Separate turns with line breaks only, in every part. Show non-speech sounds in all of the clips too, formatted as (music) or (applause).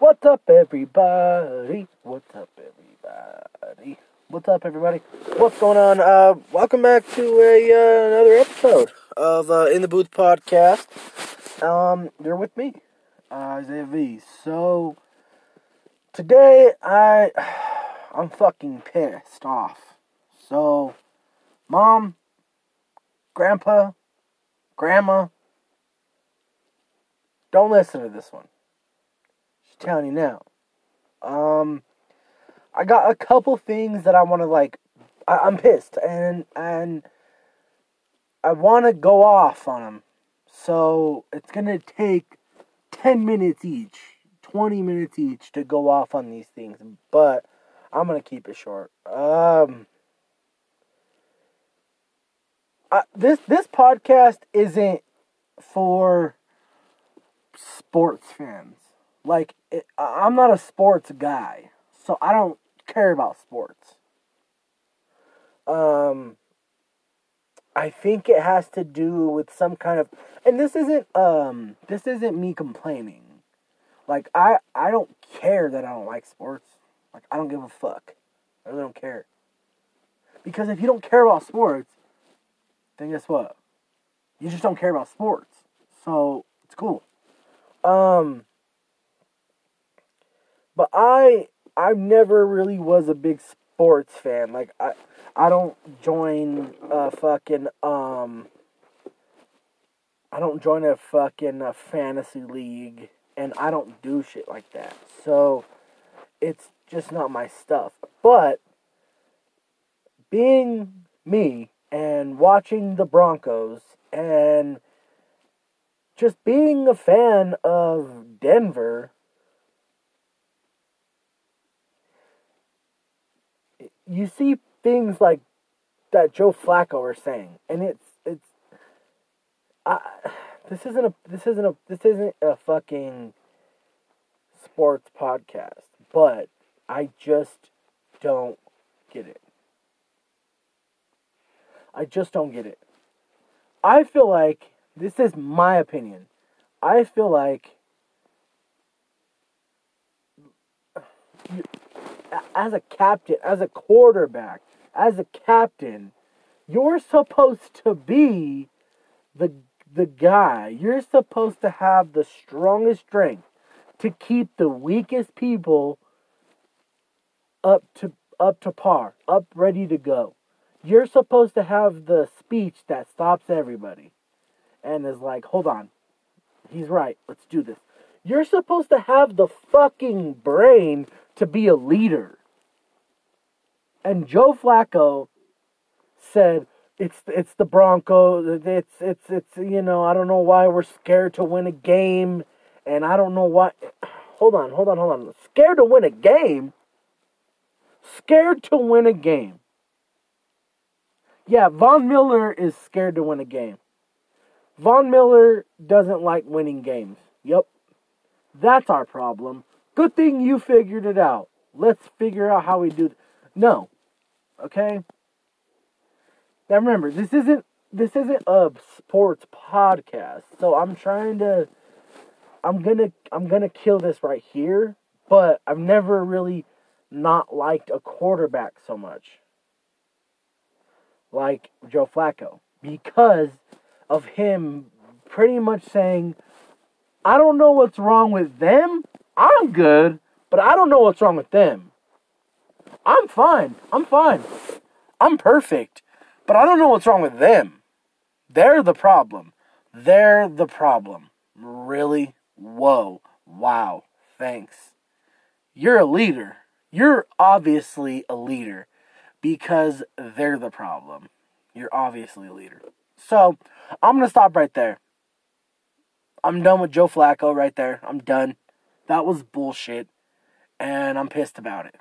What's up, everybody? What's up, everybody? What's up, everybody? What's going on? Uh, welcome back to a uh, another episode of uh, In the Booth podcast. Um, you're with me, Iziah V. So today, I (sighs) I'm fucking pissed off. So, mom, grandpa, grandma, don't listen to this one. You now. Um, I got a couple things that I want to like. I, I'm pissed and and I want to go off on them. So it's gonna take ten minutes each, twenty minutes each to go off on these things. But I'm gonna keep it short. Um. I, this this podcast isn't for sports fans. Like it, I'm not a sports guy, so I don't care about sports. Um I think it has to do with some kind of and this isn't um this isn't me complaining. Like I I don't care that I don't like sports. Like I don't give a fuck. I really don't care. Because if you don't care about sports, then guess what? You just don't care about sports. So it's cool. Um but I I never really was a big sports fan. Like I I don't join a fucking um I don't join a fucking uh, fantasy league and I don't do shit like that. So it's just not my stuff. But being me and watching the Broncos and just being a fan of Denver you see things like that Joe Flacco are saying, and it's it's. I, this isn't a this isn't a this isn't a fucking sports podcast, but I just don't get it. I just don't get it. I feel like this is my opinion. I feel like as a captain, as a quarterback, as a captain, you're supposed to be the the guy. You're supposed to have the strongest strength to keep the weakest people up to up to par, up ready to go. You're supposed to have the speech that stops everybody and is like, "Hold on. He's right. Let's do this." You're supposed to have the fucking brain to be a leader. And Joe Flacco said, "It's it's the Broncos. It's it's it's you know I don't know why we're scared to win a game, and I don't know why." (sighs) Hold on, hold on, hold on. Scared to win a game. Scared to win a game. Yeah, Von Miller is scared to win a game. Von Miller doesn't like winning games. Yep. That's our problem. Good thing you figured it out. Let's figure out how we do. Th- no. Okay? Now remember, this isn't this isn't a sports podcast. So I'm trying to I'm to I'm to kill this right here, but I've never really not liked a quarterback so much. Like Joe Flacco because of him pretty much saying I don't know what's wrong with them. I'm good, but I don't know what's wrong with them. I'm fine. I'm fine. I'm perfect. But I don't know what's wrong with them. They're the problem. They're the problem. Really? Whoa. Wow. Thanks. You're a leader. You're obviously a leader because they're the problem. You're obviously a leader. So, I'm going to stop right there. I'm done with Joe Flacco right there. I'm done. That was bullshit. And I'm pissed about it.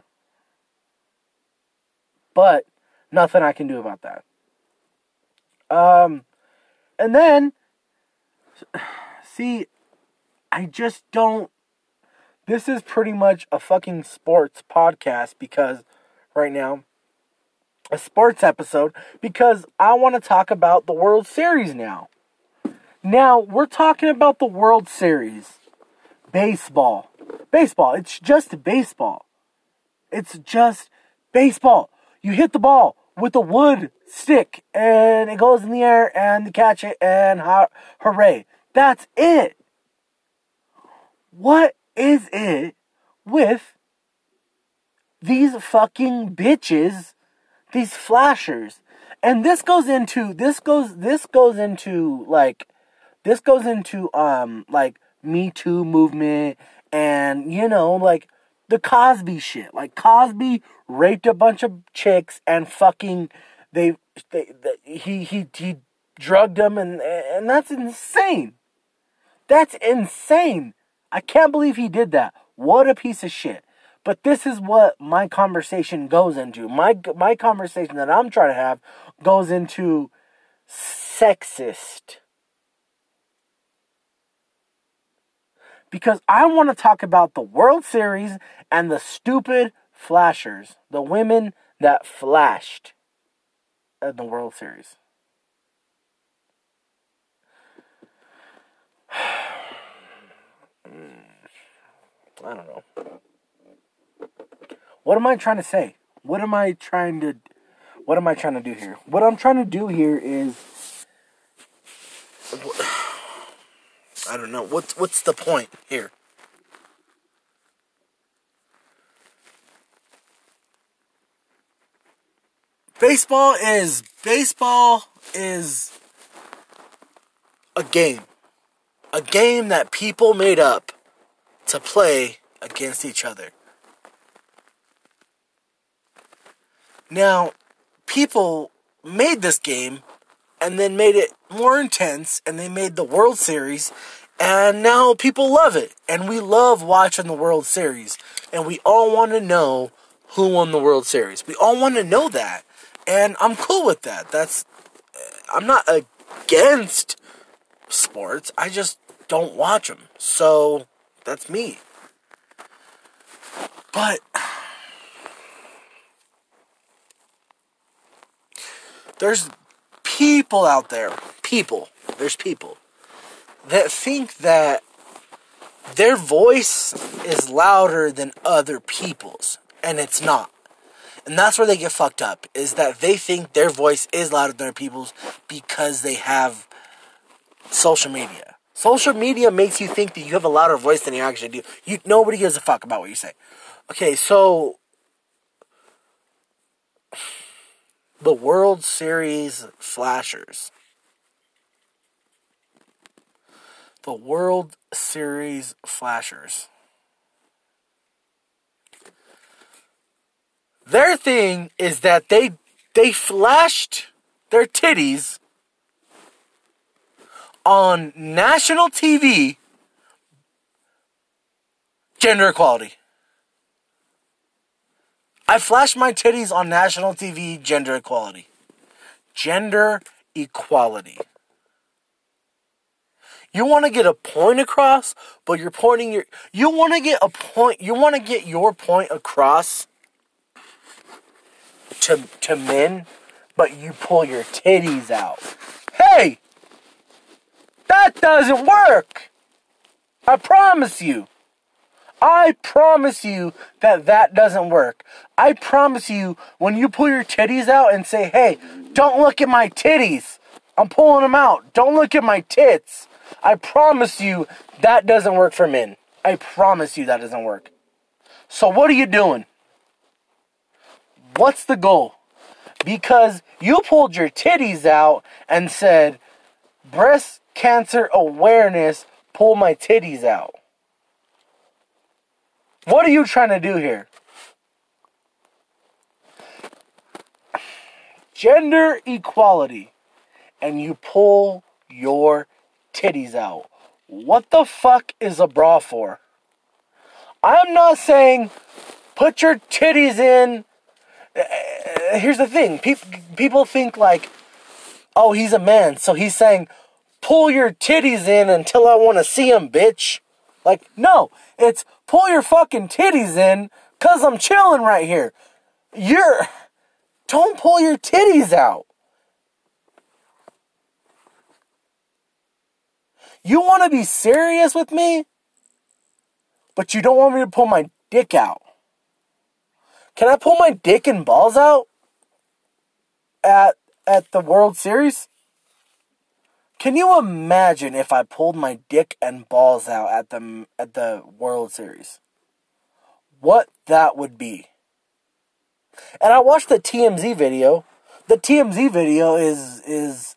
But nothing I can do about that. Um and then (sighs) see I just don't this is pretty much a fucking sports podcast because right now a sports episode because I want to talk about the World Series now. Now, we're talking about the World Series. Baseball. baseball. It's just baseball. It's just baseball. You hit the ball with a wood stick and it goes in the air and you catch it and hooray. That's it. What is it with these fucking bitches, these flashers? And this goes into this goes this goes into like this goes into um like Me Too movement and you know like the Cosby shit. Like Cosby raped a bunch of chicks and fucking they, they, they he he he drugged them and and that's insane. That's insane. I can't believe he did that. What a piece of shit. But this is what my conversation goes into. My my conversation that I'm trying to have goes into sexist. Because I want to talk about the World Series and the stupid flashers, the women that flashed in the World Series. (sighs) I don't know. What am I trying to say? What am I trying to what am I trying to do here? What I'm trying to do here is I don't know. What's what's the point here? Baseball is baseball is a game. A game that people made up to play against each other. Now, people made this game and then made it more intense and they made the World Series and now people love it and we love watching the World Series and we all want to know who won the World Series. We all want to know that and I'm cool with that. That's uh, I'm not against sports. I just don't watch them. So that's me. But (sighs) there's people out there, people, there's people that think that their voice is louder than other people's, and it's not. And that's where they get fucked up, is that they think their voice is louder than other people's because they have social media. Social media makes you think that you have a louder voice than you actually do. You nobody gives a fuck about what you say. Okay, so the World Series flashers. The World Series flashers. Their thing is that they they flashed their titties on national TV gender equality. I flashed my titties on national TV gender equality. Gender equality. You want to get a point across, but you're pointing your you want to get a point you want to get your point across to to men, but you pull your titties out. Hey, that doesn't work. I promise you. I promise you that that doesn't work. I promise you when you pull your titties out and say, hey, don't look at my titties. I'm pulling them out. Don't look at my tits. I promise you that doesn't work for men. I promise you that doesn't work. So what are you doing? What's the goal? Because you pulled your titties out and said, breast cancer awareness, pull my titties out. What are you trying to do here? Gender equality, and you pull your titties out. What the fuck is a bra for? I'm not saying put your titties in. Uh, here's the thing people, people think like, oh, he's a man, so he's saying pull your titties in until I want to see them, bitch. Like, no, it's pull your fucking titties in because I'm chilling right here. You're. Don't pull your titties out. You want to be serious with me? but you don't want me to pull my dick out. Can I pull my dick and balls out at at the World Series? Can you imagine if I pulled my dick and balls out at the at the World Series? What that would be. And I watched the TMZ video. The TMZ video is is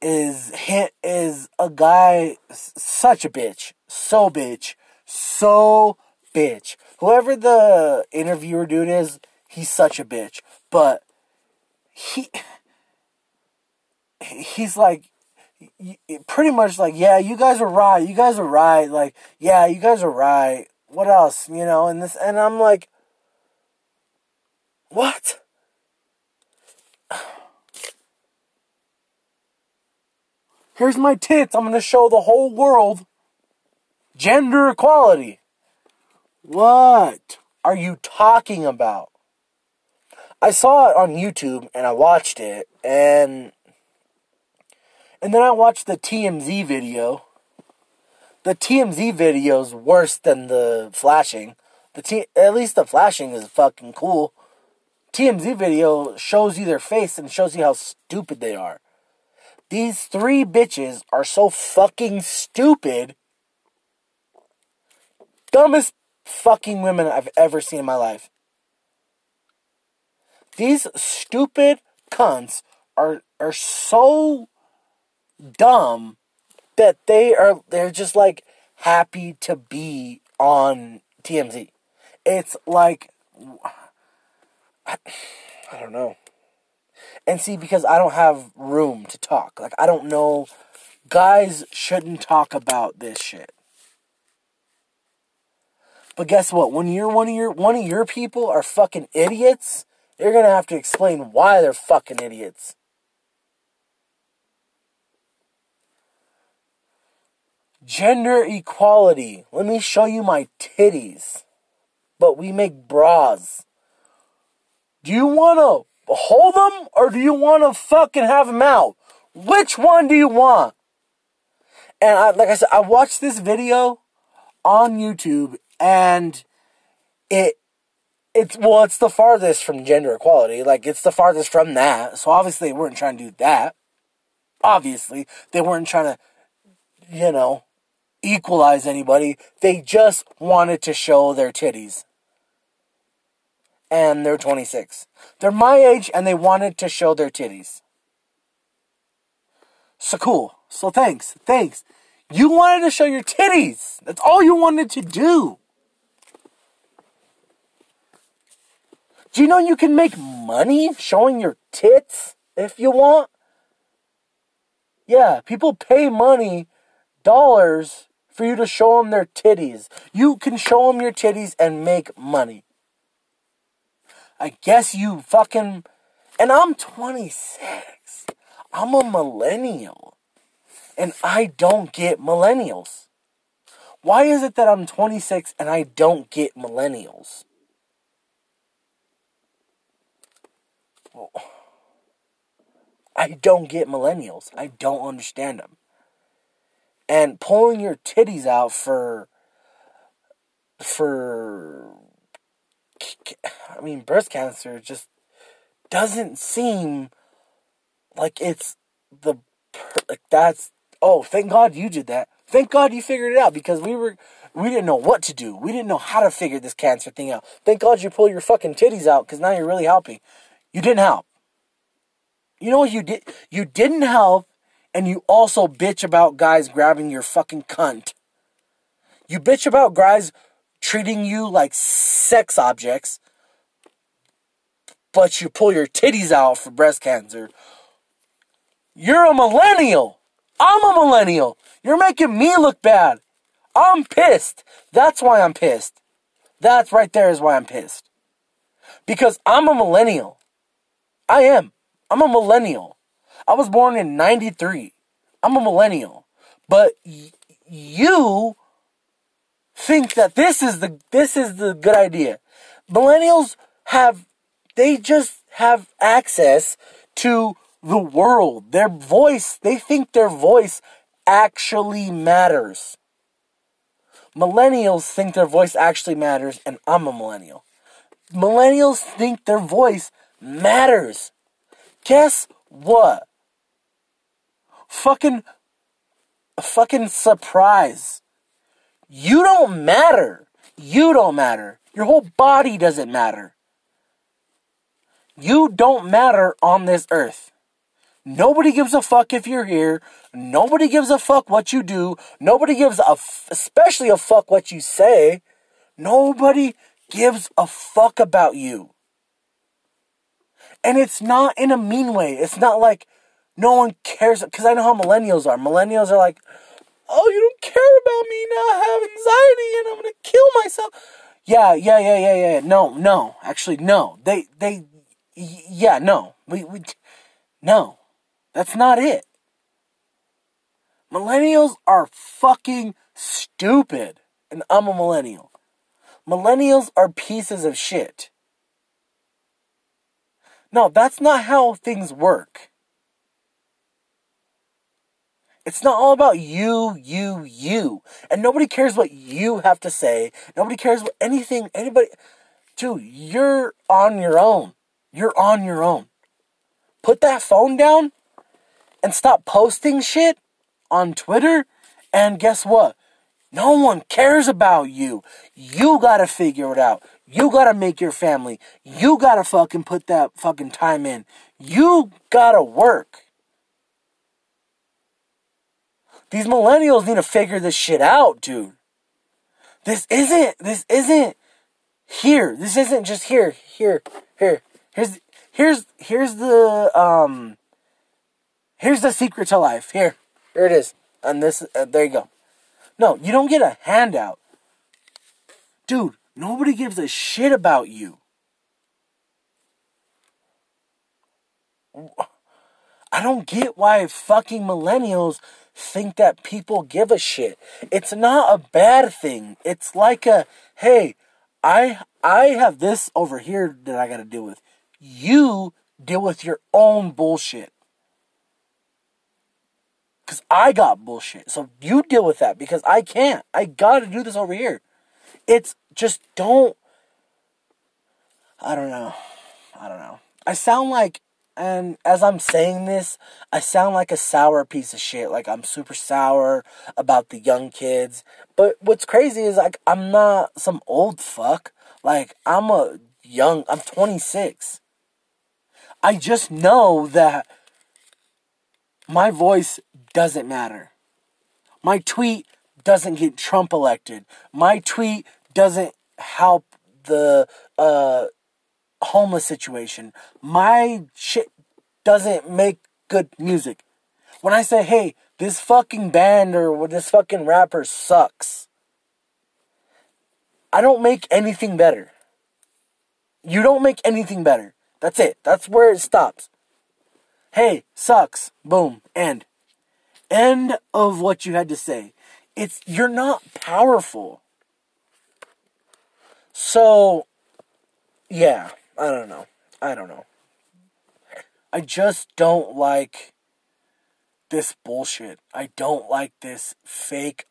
is hit is a guy such a bitch, so bitch, so bitch. Whoever the interviewer dude is, he's such a bitch. But he he's like pretty much like, yeah, you guys are right. You guys are right. Like, yeah, you guys are right. What else, you know? And this and I'm like what? Here's my tits. I'm to show the whole world gender equality. What are you talking about? I saw it on YouTube and I watched it and and then I watched the TMZ video. The TMZ video is worse than the flashing. The t- at least the flashing is fucking cool. TMZ video shows you their face and shows you how stupid they are. These three bitches are so fucking stupid. Dumbest fucking women I've ever seen in my life. These stupid cunts are are so dumb that they are they're just like happy to be on TMZ. It's like I, I don't know. And see, because I don't have room to talk. Like, I don't know. Guys shouldn't talk about this shit. But guess what? When you're one of your one of your people are fucking idiots, you're gonna have to explain why they're fucking idiots. Gender equality. Let me show you my titties. But we make bras. Do you want to hold them or do you want to fucking have them out? Which one do you want? And I, like I said, I watched this video on YouTube and it it's well, it's the farthest from gender equality. Like it's the farthest from that. So obviously they weren't trying to do that. Obviously, they weren't trying to, you know, equalize anybody. They just wanted to show their titties and they're 26. They're my age and they wanted to show their titties. So cool. So thanks. Thanks. You wanted to show your titties. That's all you wanted to do. Do you know you can make money showing your tits if you want? Yeah, people pay money, dollars, for you to show them their titties. You can show them your titties and make money. I guess you fucking. And I'm 26. I'm a millennial. And I don't get millennials. Why is it that I'm 26 and I don't get millennials? Well, (sighs) I don't get millennials. I don't understand them. And pulling your titties out for for I mean, breast cancer just doesn't seem like it's the like that's oh thank God you did that. Thank God you figured it out because we were we didn't know what to do. We didn't know how to figure this cancer thing out. Thank God you pull your fucking titties out because now you're really helping. You didn't help. You know what you did? You didn't help and you also bitch about guys grabbing your fucking cunt you bitch about guys treating you like sex objects, but you pull your titties out for breast cancer. You're a millennial. I'm a millennial. You're making me look bad. I'm pissed. That's why I'm pissed. That's right there is why I'm pissed. Because I'm a millennial. I am. I'm a millennial. I was born in 93. I'm a millennial. But y- you think that this is the this is the good idea. Millennials have they just have access to the world. Their voice, they think their voice actually matters. Millennials think their voice actually matters, and I'm a millennial. Millennials think their voice matters. Guess what? Fucking, fucking surprise. You don't matter. You don't matter. Your whole body doesn't matter. You don't matter on this earth. Nobody gives a fuck if you're here. Nobody gives a fuck what you do. Nobody gives a, f- especially a fuck what you say. Nobody gives a fuck about you. And it's not in a mean way. It's not like no one cares. Because I know how millennials are. Millennials are like, oh, you don't care about me now. I have anxiety and I'm to kill myself. Yeah, yeah, yeah, yeah, yeah. No, no. Actually, no. They, they, yeah, no. We, we, no. That's not it. Millennials are fucking stupid. And I'm a millennial. Millennials are pieces of shit. No, that's not how things work. It's not all about you, you, you. And nobody cares what you have to say. Nobody cares what anything, anybody. Dude, you're on your own. You're on your own. Put that phone down and stop posting shit on Twitter. And guess what? No one cares about you. You gotta figure it out. You gotta make your family. You gotta fucking put that fucking time in. You gotta work. These millennials need to figure this shit out, dude. This isn't, this isn't here. This isn't just here, here, here. Here's, here's, here's the, um, here's the secret to life. Here, here it is. And this, uh, there you go. No, you don't get a handout. Dude, nobody gives a shit about you. I don't get why fucking millennials think that people give a shit. It's not a bad thing. It's like a hey, I I have this over here that I got to deal with. You deal with your own bullshit. Cuz I got bullshit. So you deal with that because I can't. I got to do this over here. It's just don't I don't know. I don't know. I sound like and as I'm saying this, I sound like a sour piece of shit. Like I'm super sour about the young kids. But what's crazy is like I'm not some old fuck. Like I'm a young, I'm 26. I just know that my voice doesn't matter. My tweet doesn't get Trump elected. My tweet doesn't help the uh, homeless situation. My shit doesn't make good music. When I say, hey, this fucking band or this fucking rapper sucks, I don't make anything better. You don't make anything better. That's it. That's where it stops. Hey, sucks. Boom. End. End of what you had to say. It's you're not powerful. So yeah, I don't know. I don't know. I just don't like this bullshit. I don't like this fake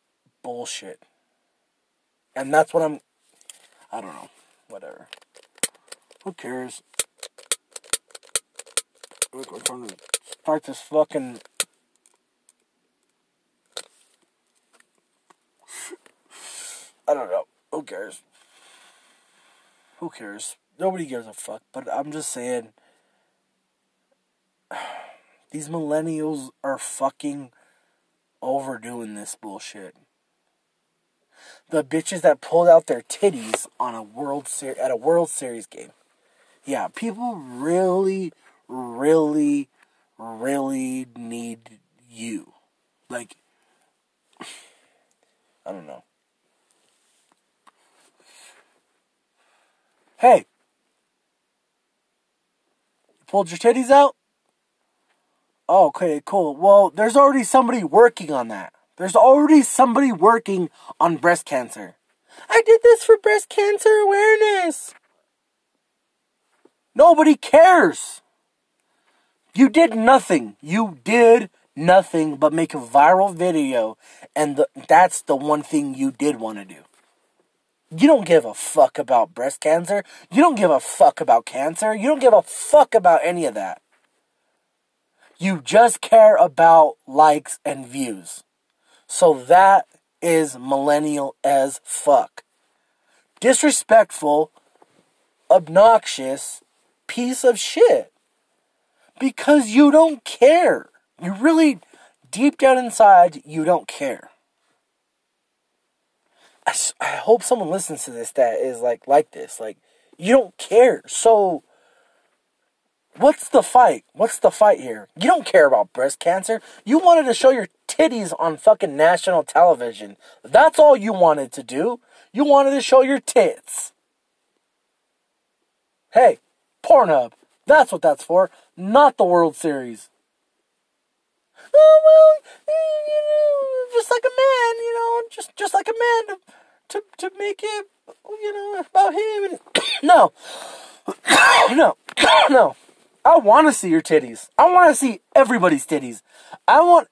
bullshit. And that's what I'm. I don't know. Whatever. Who cares? We're to start this fucking. I don't know. Who cares? Who cares? Nobody gives a fuck. But I'm just saying. (sighs) These millennials are fucking overdoing this bullshit. The bitches that pulled out their titties on a World Ser- at a World Series game. Yeah, people really, really, really need you. Like, (sighs) I don't know. Hey, pulled your titties out? Okay, cool. Well, there's already somebody working on that. There's already somebody working on breast cancer. I did this for breast cancer awareness. Nobody cares. You did nothing. You did nothing but make a viral video, and the, that's the one thing you did want to do. You don't give a fuck about breast cancer. You don't give a fuck about cancer. You don't give a fuck about any of that. You just care about likes and views. So that is millennial as fuck. Disrespectful, obnoxious piece of shit. Because you don't care. You really, deep down inside, you don't care. I, I hope someone listens to this that is like like this. Like, you don't care. So, what's the fight? What's the fight here? You don't care about breast cancer. You wanted to show your titties on fucking national television. That's all you wanted to do. You wanted to show your tits. Hey, Pornhub. That's what that's for, not the World Series. Oh well, you know, mm, just like a man, you know, just just like a man to to, to make it, you know, about him. And (coughs) no, (coughs) no, (coughs) no. I want to see your titties. I want to see everybody's titties. I want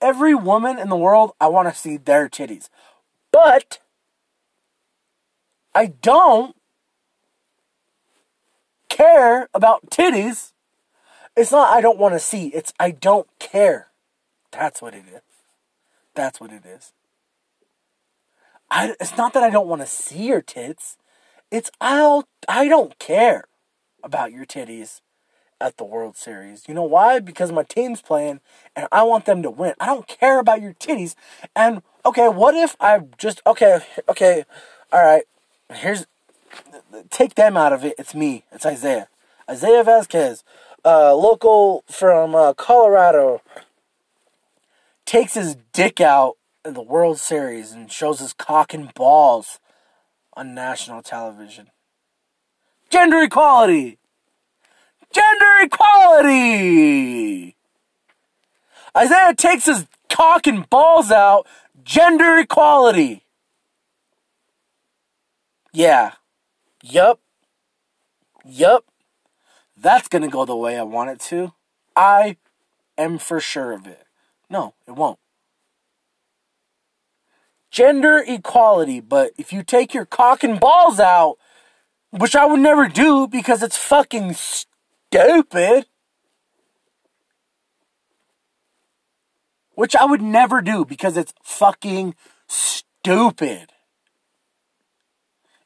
every woman in the world. I want to see their titties, but I don't care about titties. It's not I don't want to see, it's I don't care. That's what it is. That's what it is. I, it's not that I don't want to see your tits. It's I'll I don't care about your titties at the World Series. You know why? Because my team's playing and I want them to win. I don't care about your titties. And okay, what if I just okay, okay, all right. Here's take them out of it. It's me. It's Iziah. Iziah Vasquez, uh, local from uh, Colorado, takes his dick out in the World Series and shows his cock and balls on national television. Gender equality! Gender equality! Iziah takes his cock and balls out. Gender equality. Yeah. Yup. Yup. That's to go the way I want it to. I am for sure of it. No, it won't. Gender equality, but if you take your cock and balls out, which I would never do because it's fucking stupid. Which I would never do because it's fucking stupid.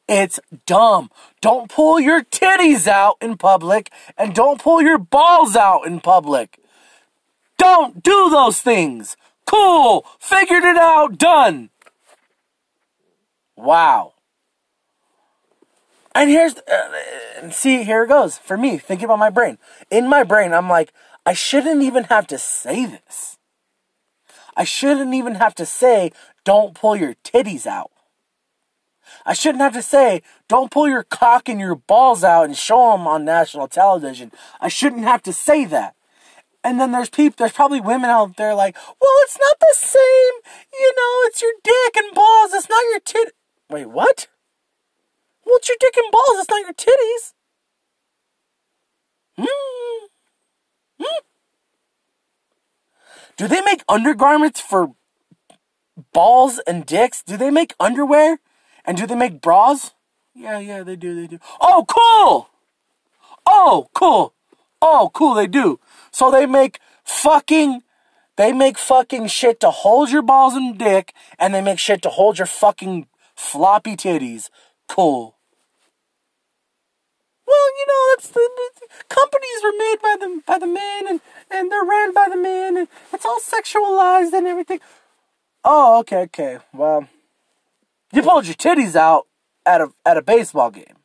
It's dumb. Don't pull your titties out in public and don't pull your balls out in public. Don't do those things. Cool. Figured it out. Done. Wow. And here's, uh, see, here it goes for me, thinking about my brain. In my brain, I'm like, I shouldn't even have to say this. I shouldn't even have to say, don't pull your titties out. I shouldn't have to say, don't pull your cock and your balls out and show them on national television. I shouldn't have to say that. And then there's people, there's probably women out there like, well, it's not the same. You know, it's your dick and balls. It's not your tit. Wait, what? Well, it's your dick and balls. It's not your titties. Hmm. Hmm. Do they make undergarments for balls and dicks? Do they make underwear? And do they make bras? Yeah, yeah, they do, they do. Oh, cool! Oh, cool! Oh, cool, they do. So they make fucking, they make fucking shit to hold your balls and dick, and they make shit to hold your fucking floppy titties. Cool. Well, you know, that's the, the companies were made by the by the men, and and they're ran by the men, and it's all sexualized and everything. Oh, okay, okay. Well, you pulled your titties out at a at a baseball game.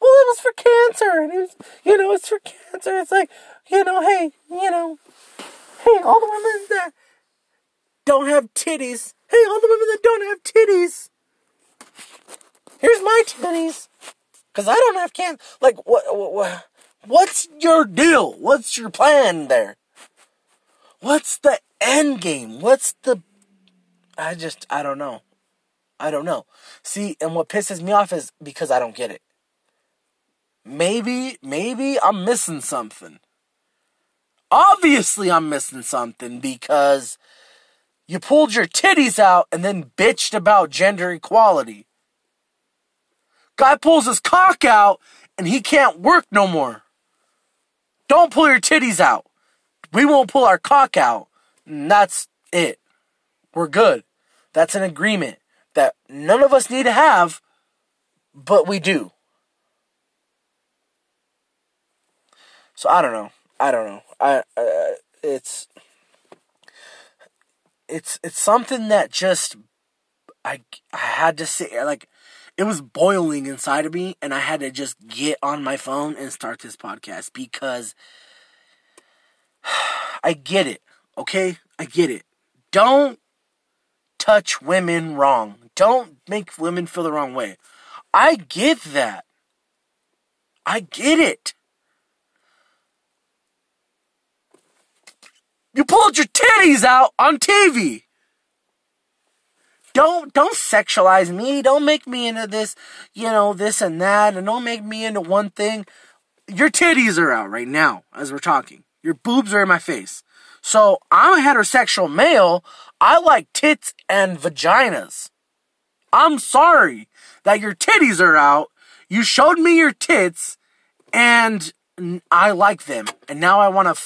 Well, it was for cancer, and it was, you know, it's for cancer. It's like, you know, hey, you know, hey, all the women that don't have titties, hey, all the women that don't have titties, here's my titties, cause I don't have cancer. Like, what, what, what's your deal? What's your plan there? What's the end game? What's the? I just, I don't know. I don't know. See, and what pisses me off is because I don't get it. Maybe, maybe I'm missing something. Obviously, I'm missing something because you pulled your titties out and then bitched about gender equality. Guy pulls his cock out and he can't work no more. Don't pull your titties out. We won't pull our cock out. And that's it. We're good. That's an agreement that none of us need to have, but we do. So I don't know. I don't know. I it's it's it's something that just I I had to say like it was boiling inside of me and I had to just get on my phone and start this podcast because (sighs) I get it. Okay? I get it. Don't touch women wrong. Don't make women feel the wrong way. I get that. I get it. You pulled your titties out on TV. Don't don't sexualize me. Don't make me into this, you know, this and that, and don't make me into one thing. Your titties are out right now as we're talking. Your boobs are in my face. So I'm a heterosexual male. I like tits and vaginas. I'm sorry that your titties are out. You showed me your tits, and I like them, and now I want to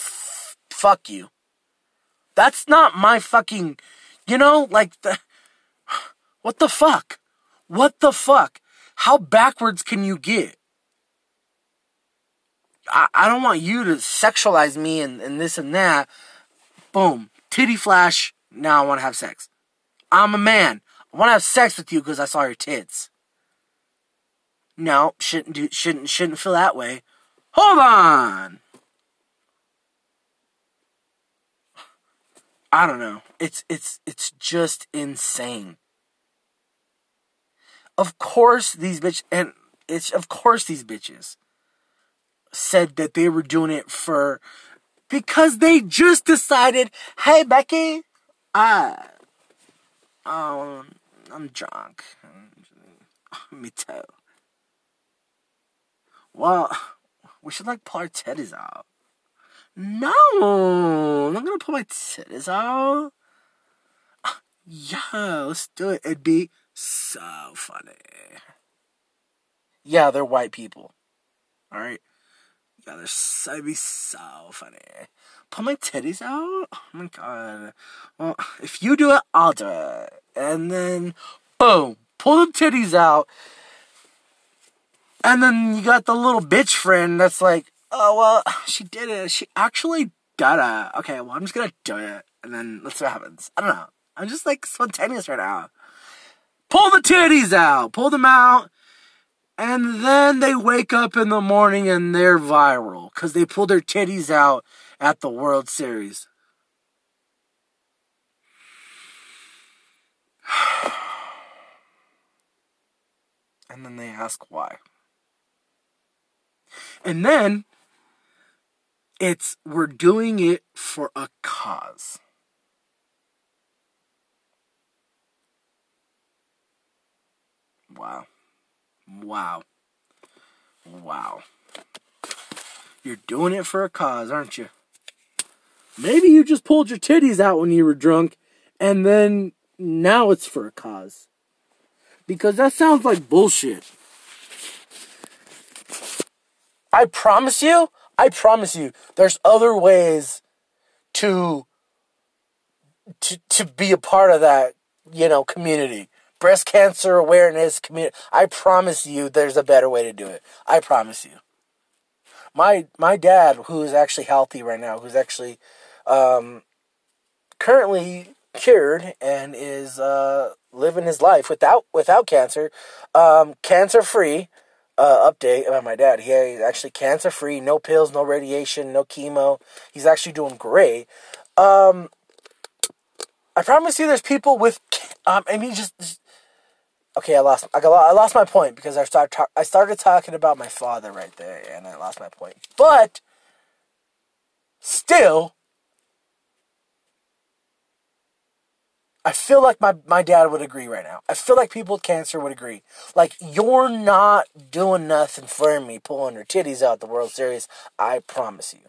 fuck you. That's not my fucking, you know, like the, (sighs) what the fuck? What the fuck? How backwards can you get? I, I don't want you to sexualize me and, and this and that. Boom. Titty flash. Now I want to have sex. I'm a man. I want to have sex with you because I saw your tits. No, shouldn't do shouldn't shouldn't feel that way. Hold on. I don't know. It's it's it's just insane. Of course these bitch and it's of course these bitches said that they were doing it for because they just decided, hey Becky, I um I'm drunk. (laughs) Me too. Well, we should like pull our out. No, I'm not gonna pull my titties out. Ah, yeah, let's do it. It'd be so funny. Yeah, they're white people. All right. Yeah, they're so, it'd be so funny. Pull my titties out. Oh my god. Well, if you do it, I'll do it. And then, boom, pull the titties out. And then you got the little bitch friend that's like, oh, well, (sighs) she did it. She actually did it. Okay, well, I'm just gonna do it. And then let's see what happens. I don't know. I'm just like spontaneous right now. Pull the titties out. Pull them out. And then they wake up in the morning and they're viral because they pulled their titties out at the World Series. (sighs) And then they ask why. And then it's we're doing it for a cause. Wow. Wow. Wow. You're doing it for a cause, aren't you? Maybe you just pulled your titties out when you were drunk and then now it's for a cause. Because that sounds like bullshit. I promise you, I promise you, there's other ways to to to be a part of that, you know, community. Breast cancer awareness community. I promise you there's a better way to do it. I promise you. My my dad, who is actually healthy right now, who's actually um, currently cured and is uh, living his life without without cancer, um, cancer free uh, update about my dad. He, he's actually cancer free, no pills, no radiation, no chemo. He's actually doing great. Um, I promise you, there's people with. Um, I mean, just, just okay. I lost. I, got, I lost my point because I started. I started talking about my father right there, and I lost my point. But still, I feel like my, my dad would agree right now. I feel like people with cancer would agree. Like, you're not doing nothing for me pulling your titties out the World Series. I promise you.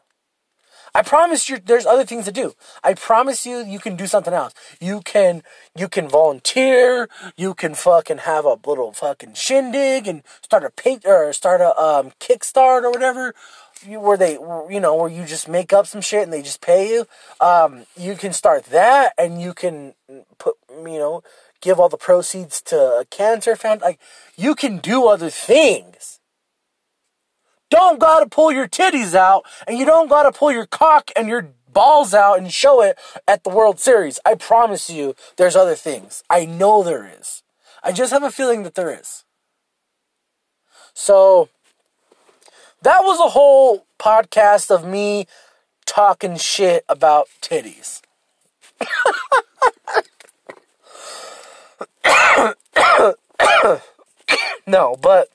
I promise you there's other things to do. I promise you you can do something else. You can you can volunteer, you can fucking have a little fucking shindig and start a paint or start a um kickstart or whatever. You, where they you know where you just make up some shit and they just pay you um you can start that and you can put you know give all the proceeds to a cancer fund like you can do other things don't gotta pull your titties out and you don't gotta pull your cock and your balls out and show it at the World Series. I promise you, there's other things. I know there is. I just have a feeling that there is. So, that was a whole podcast of me talking shit about titties. (coughs) no, but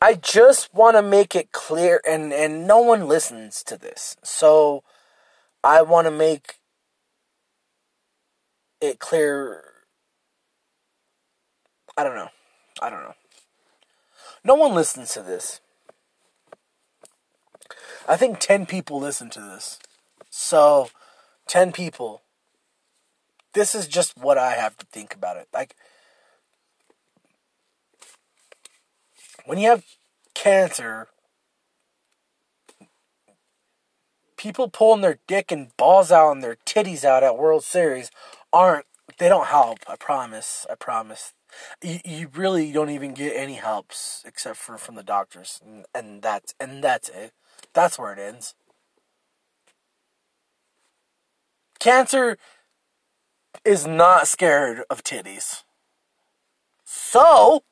I just want to make it clear, and, and no one listens to this. So I want to make it clear. I don't know. I don't know. No one listens to this. I think 10 people listen to this. So, 10 people. This is just what I have to think about it. Like, when you have cancer, people pulling their dick and balls out and their titties out at World Series aren't, they don't help. I promise. I promise. You, you really don't even get any helps except for from the doctors. And, and that's, and that's it. That's where it ends. Cancer is not scared of titties. So,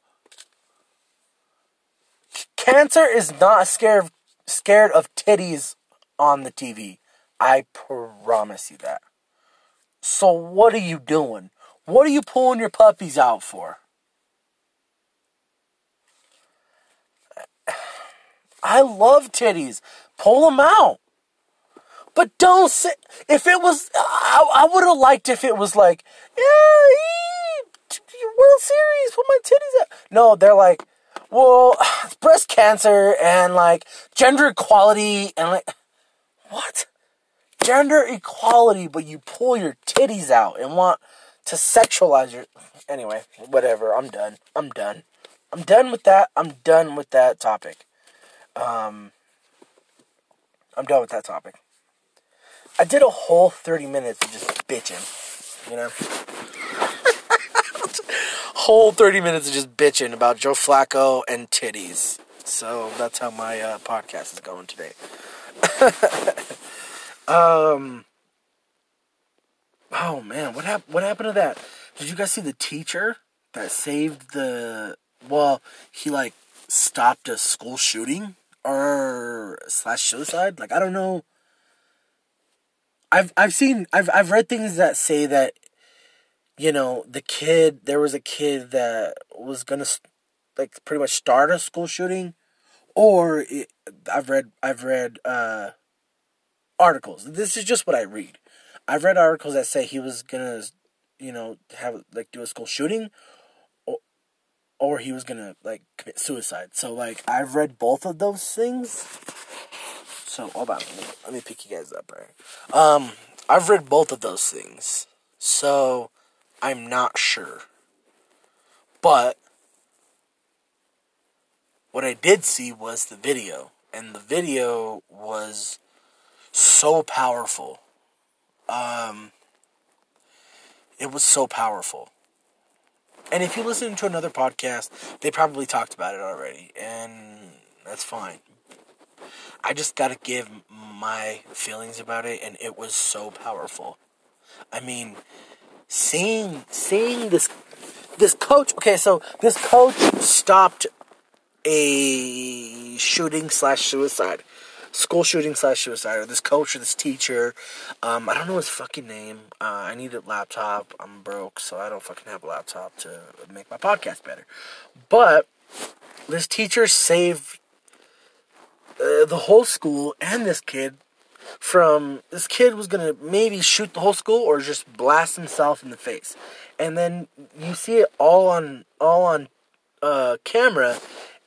Cancer is not scared scared of titties on the TV. I promise you that. So what are you doing? What are you pulling your puppies out for? I love titties. Pull them out. But don't say if it was I, I would have liked if it was like, yeah, World Series, put my titties out. No, they're like, well, (sighs) it's breast cancer and like gender equality and like what? Gender equality, but you pull your titties out and want to sexualize your anyway, whatever. I'm done. I'm done. I'm done with that. I'm done with that topic. Um I'm done with that topic. I did a whole 30 minutes of just bitching, you know? (laughs) whole 30 minutes of just bitching about Joe Flacco and titties. So that's how my uh, podcast is going today. (laughs) um. Oh man, what happened? What happened to that? Did you guys see the teacher that saved the? Well, he like stopped a school shooting or slash suicide. Like I don't know. I've I've seen I've I've read things that say that you know, the kid, there was a kid that was gonna like pretty much start a school shooting, or it, I've read I've read uh, articles. This is just what I read. I've read articles that say he was gonna, you know, have like do a school shooting, or he was gonna like commit suicide. So like I've read both of those things. So hold on, let me, let me pick you guys up, right? Um, I've read both of those things. So I'm not sure. But what I did see was the video, and the video was so powerful. Um, it was so powerful. And if you listen to another podcast, they probably talked about it already, and that's fine. I just got to give my feelings about it, and it was so powerful. I mean, seeing seeing this this coach. Okay, so this coach stopped a shooting slash suicide, school shooting slash suicide. Or this coach or this teacher, um, I don't know his fucking name. Uh, I need a laptop. I'm broke, so I don't fucking have a laptop to make my podcast better. But this teacher saved uh, the whole school and this kid from this kid was gonna maybe shoot the whole school or just blast himself in the face, and then you see it all on all on uh, camera,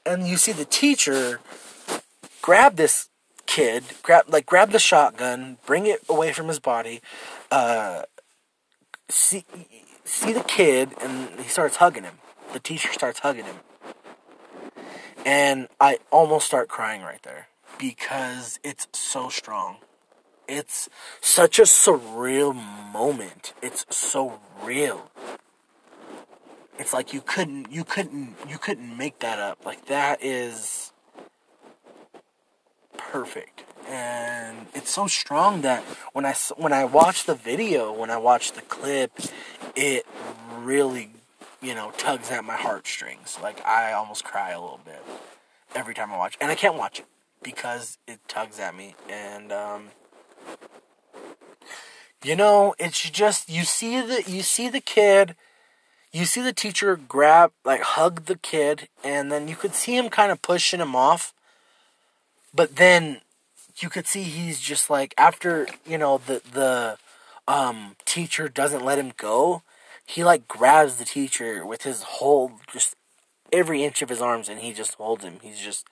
and you see the teacher grab this kid, grab like grab the shotgun, bring it away from his body, uh, see see the kid, and he starts hugging him. The teacher starts hugging him, and I almost start crying right there because it's so strong. It's such a surreal moment. It's so real. It's like you couldn't you couldn't you couldn't make that up. Like that is perfect. And it's so strong that when I when I watch the video, when I watch the clip, it really, you know, tugs at my heartstrings. Like I almost cry a little bit every time I watch. And I can't watch it because it tugs at me and um you know, it's just you see the you see the kid, you see the teacher grab like hug the kid, and then you could see him kind of pushing him off. But then you could see he's just like after you know the the um, teacher doesn't let him go, he like grabs the teacher with his whole just every inch of his arms, and he just holds him. He's just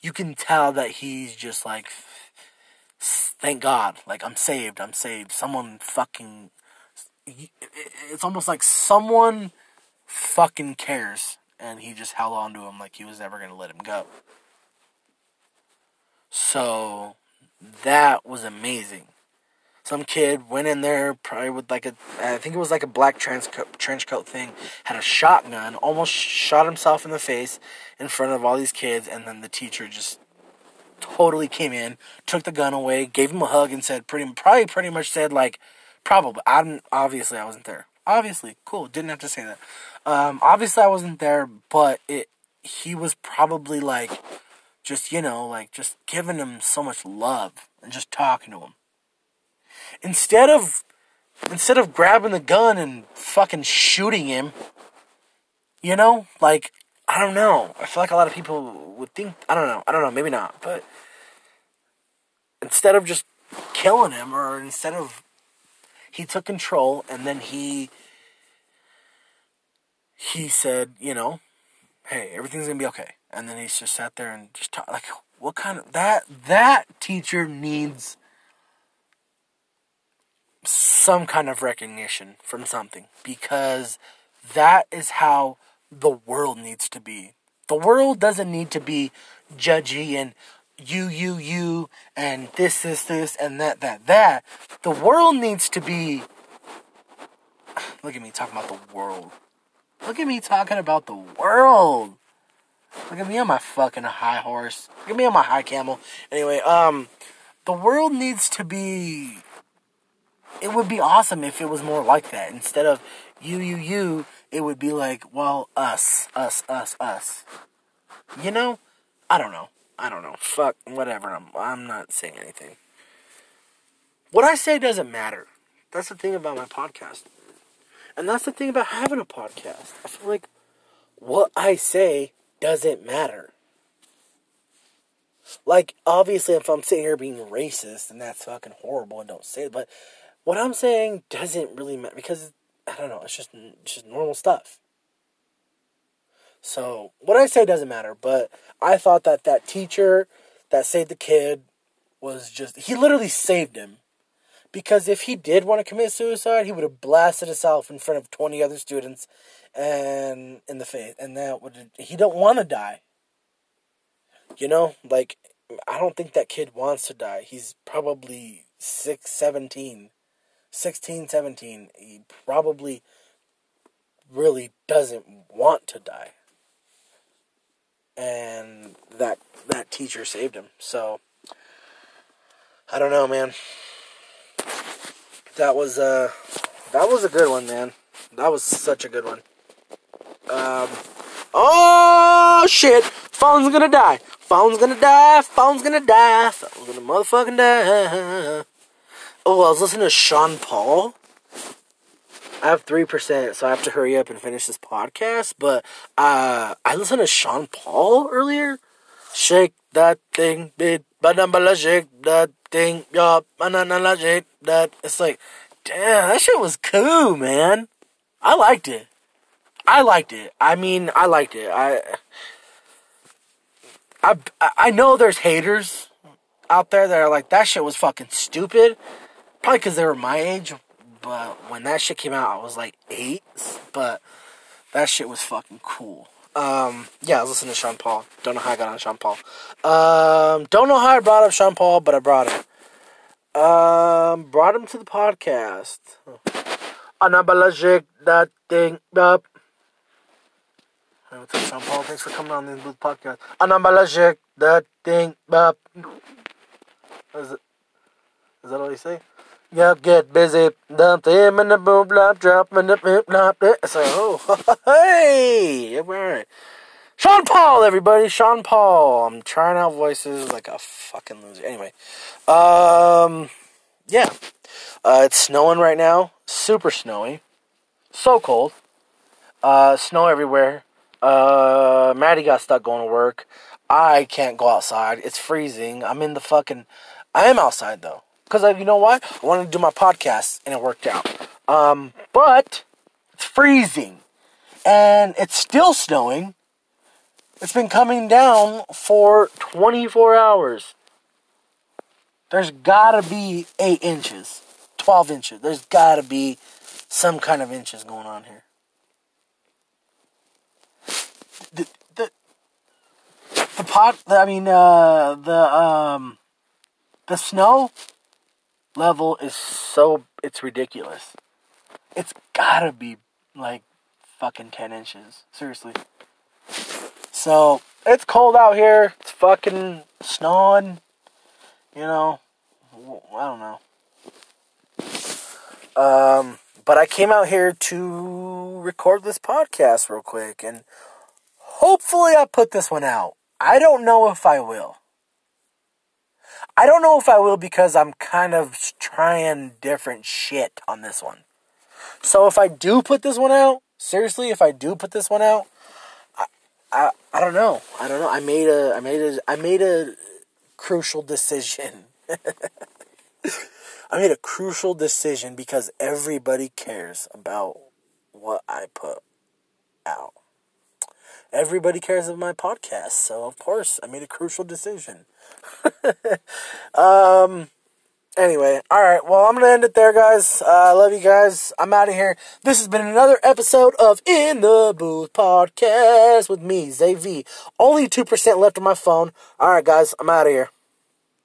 you can tell that he's just like thank God. Like, I'm saved. I'm saved. Someone fucking. It's almost like someone fucking cares. And he just held on to him like he was never going to let him go. So, that was amazing. Some kid went in there, probably with like a, I think it was like a black trench coat, trench coat thing, had a shotgun, almost shot himself in the face in front of all these kids, and then the teacher just totally came in, took the gun away, gave him a hug, and said pretty probably pretty much said like probably I'm obviously I wasn't there. Obviously, cool. Didn't have to say that. Um, obviously I wasn't there, but it he was probably like just you know like just giving him so much love and just talking to him instead of instead of grabbing the gun and fucking shooting him you know like I don't know. I feel like a lot of people would think I don't know. I don't know. Maybe not. But instead of just killing him, or instead of he took control, and then he he said, you know, hey, everything's gonna be okay. And then he just sat there and just talked like, what kind of that that teacher needs some kind of recognition from something because that is how the world needs to be. The world doesn't need to be judgy and you, you, you, and this, this, this, and that, that, that. The world needs to be. (sighs) Look at me talking about the world. Look at me talking about the world. Look at me on my fucking high horse. Look at me on my high camel. Anyway, um, the world needs to be. It would be awesome if it was more like that. Instead of you, you, you, it would be like, well, us, us, us, us. You know? I don't know. I don't know. Fuck, whatever. I'm, I'm not saying anything. What I say doesn't matter. That's the thing about my podcast. And that's the thing about having a podcast. I feel like what I say doesn't matter. Like, obviously, if I'm sitting here being racist, and that's fucking horrible, and don't say it, but what I'm saying doesn't really matter because I don't know. It's just it's just normal stuff. So what I say doesn't matter. But I thought that that teacher that saved the kid was just he literally saved him. Because if he did want to commit suicide, he would have blasted himself in front of twenty other students, and in the face, and that would he don't want to die. You know, like I don't think that kid wants to die. He's probably six, seventeen. 16, 17, he probably really doesn't want to die. And that that teacher saved him. So I don't know, man. That was uh that was a good one, man. That was such a good one. Um Oh shit! Phone's gonna die. Phone's gonna die. Phone's gonna die. Phone's gonna motherfucking die. Oh, I was listening to Sean Paul. I have three percent, so I have to hurry up and finish this podcast. But uh, I listened to Sean Paul earlier. Shake that thing, bit, banana, shake that thing, yeah, banana, shake that. It's like, damn, that shit was cool, man. I liked it. I liked it. I mean, I liked it. I, I, I know there's haters out there that are like, that shit was fucking stupid. Probably because they were my age. But when that shit came out, I was like eight. But that shit was fucking cool. Um, yeah, I was listening to Sean Paul. Don't know how I got on Sean Paul. Um, don't know how I brought up Sean Paul, but I brought him. Um, brought him to the podcast. Anabalagic that thing up. What's up, Sean Paul? Thanks for coming on the podcast. Anabalagic that thing up. Is it? Is that all you say? Yep, get busy. Dump him in the boom blop, drop in the boom blop. It's like, oh, (laughs) hey, all right. Sean Paul, everybody, Sean Paul. I'm trying out voices like a fucking loser. Anyway, um, yeah, uh, it's snowing right now. Super snowy. So cold. Uh, snow everywhere. Uh, Maddie got stuck going to work. I can't go outside. It's freezing. I'm in the fucking. I am outside though. Because you know what? I wanted to do my podcast and it worked out. Um, but it's freezing. And it's still snowing. It's been coming down for 24 hours. There's gotta be 8 inches, 12 inches. There's gotta be some kind of inches going on here. The, the, the pot, I mean, uh, the, um, the snow level is so it's ridiculous. It's gotta be like fucking ten inches. Seriously. So it's cold out here. It's fucking snowing. You know, I don't know. Um, but I came out here to record this podcast real quick, and hopefully I put this one out. I don't know if I will. I don't know if I will because I'm kind of trying different shit on this one. So if I do put this one out, seriously, if I do put this one out, I, I, I don't know. I don't know. I made a I made a I made a crucial decision. (laughs) I made a crucial decision because everybody cares about what I put out. Everybody cares about my podcast, so of course I made a crucial decision. (laughs) um. Anyway, all right. Well, I'm gonna end it there, guys. Uh, I love you guys. I'm out of here. This has been another episode of In the Booth podcast with me, Zay V. Only two percent left on my phone. All right, guys. I'm out of here.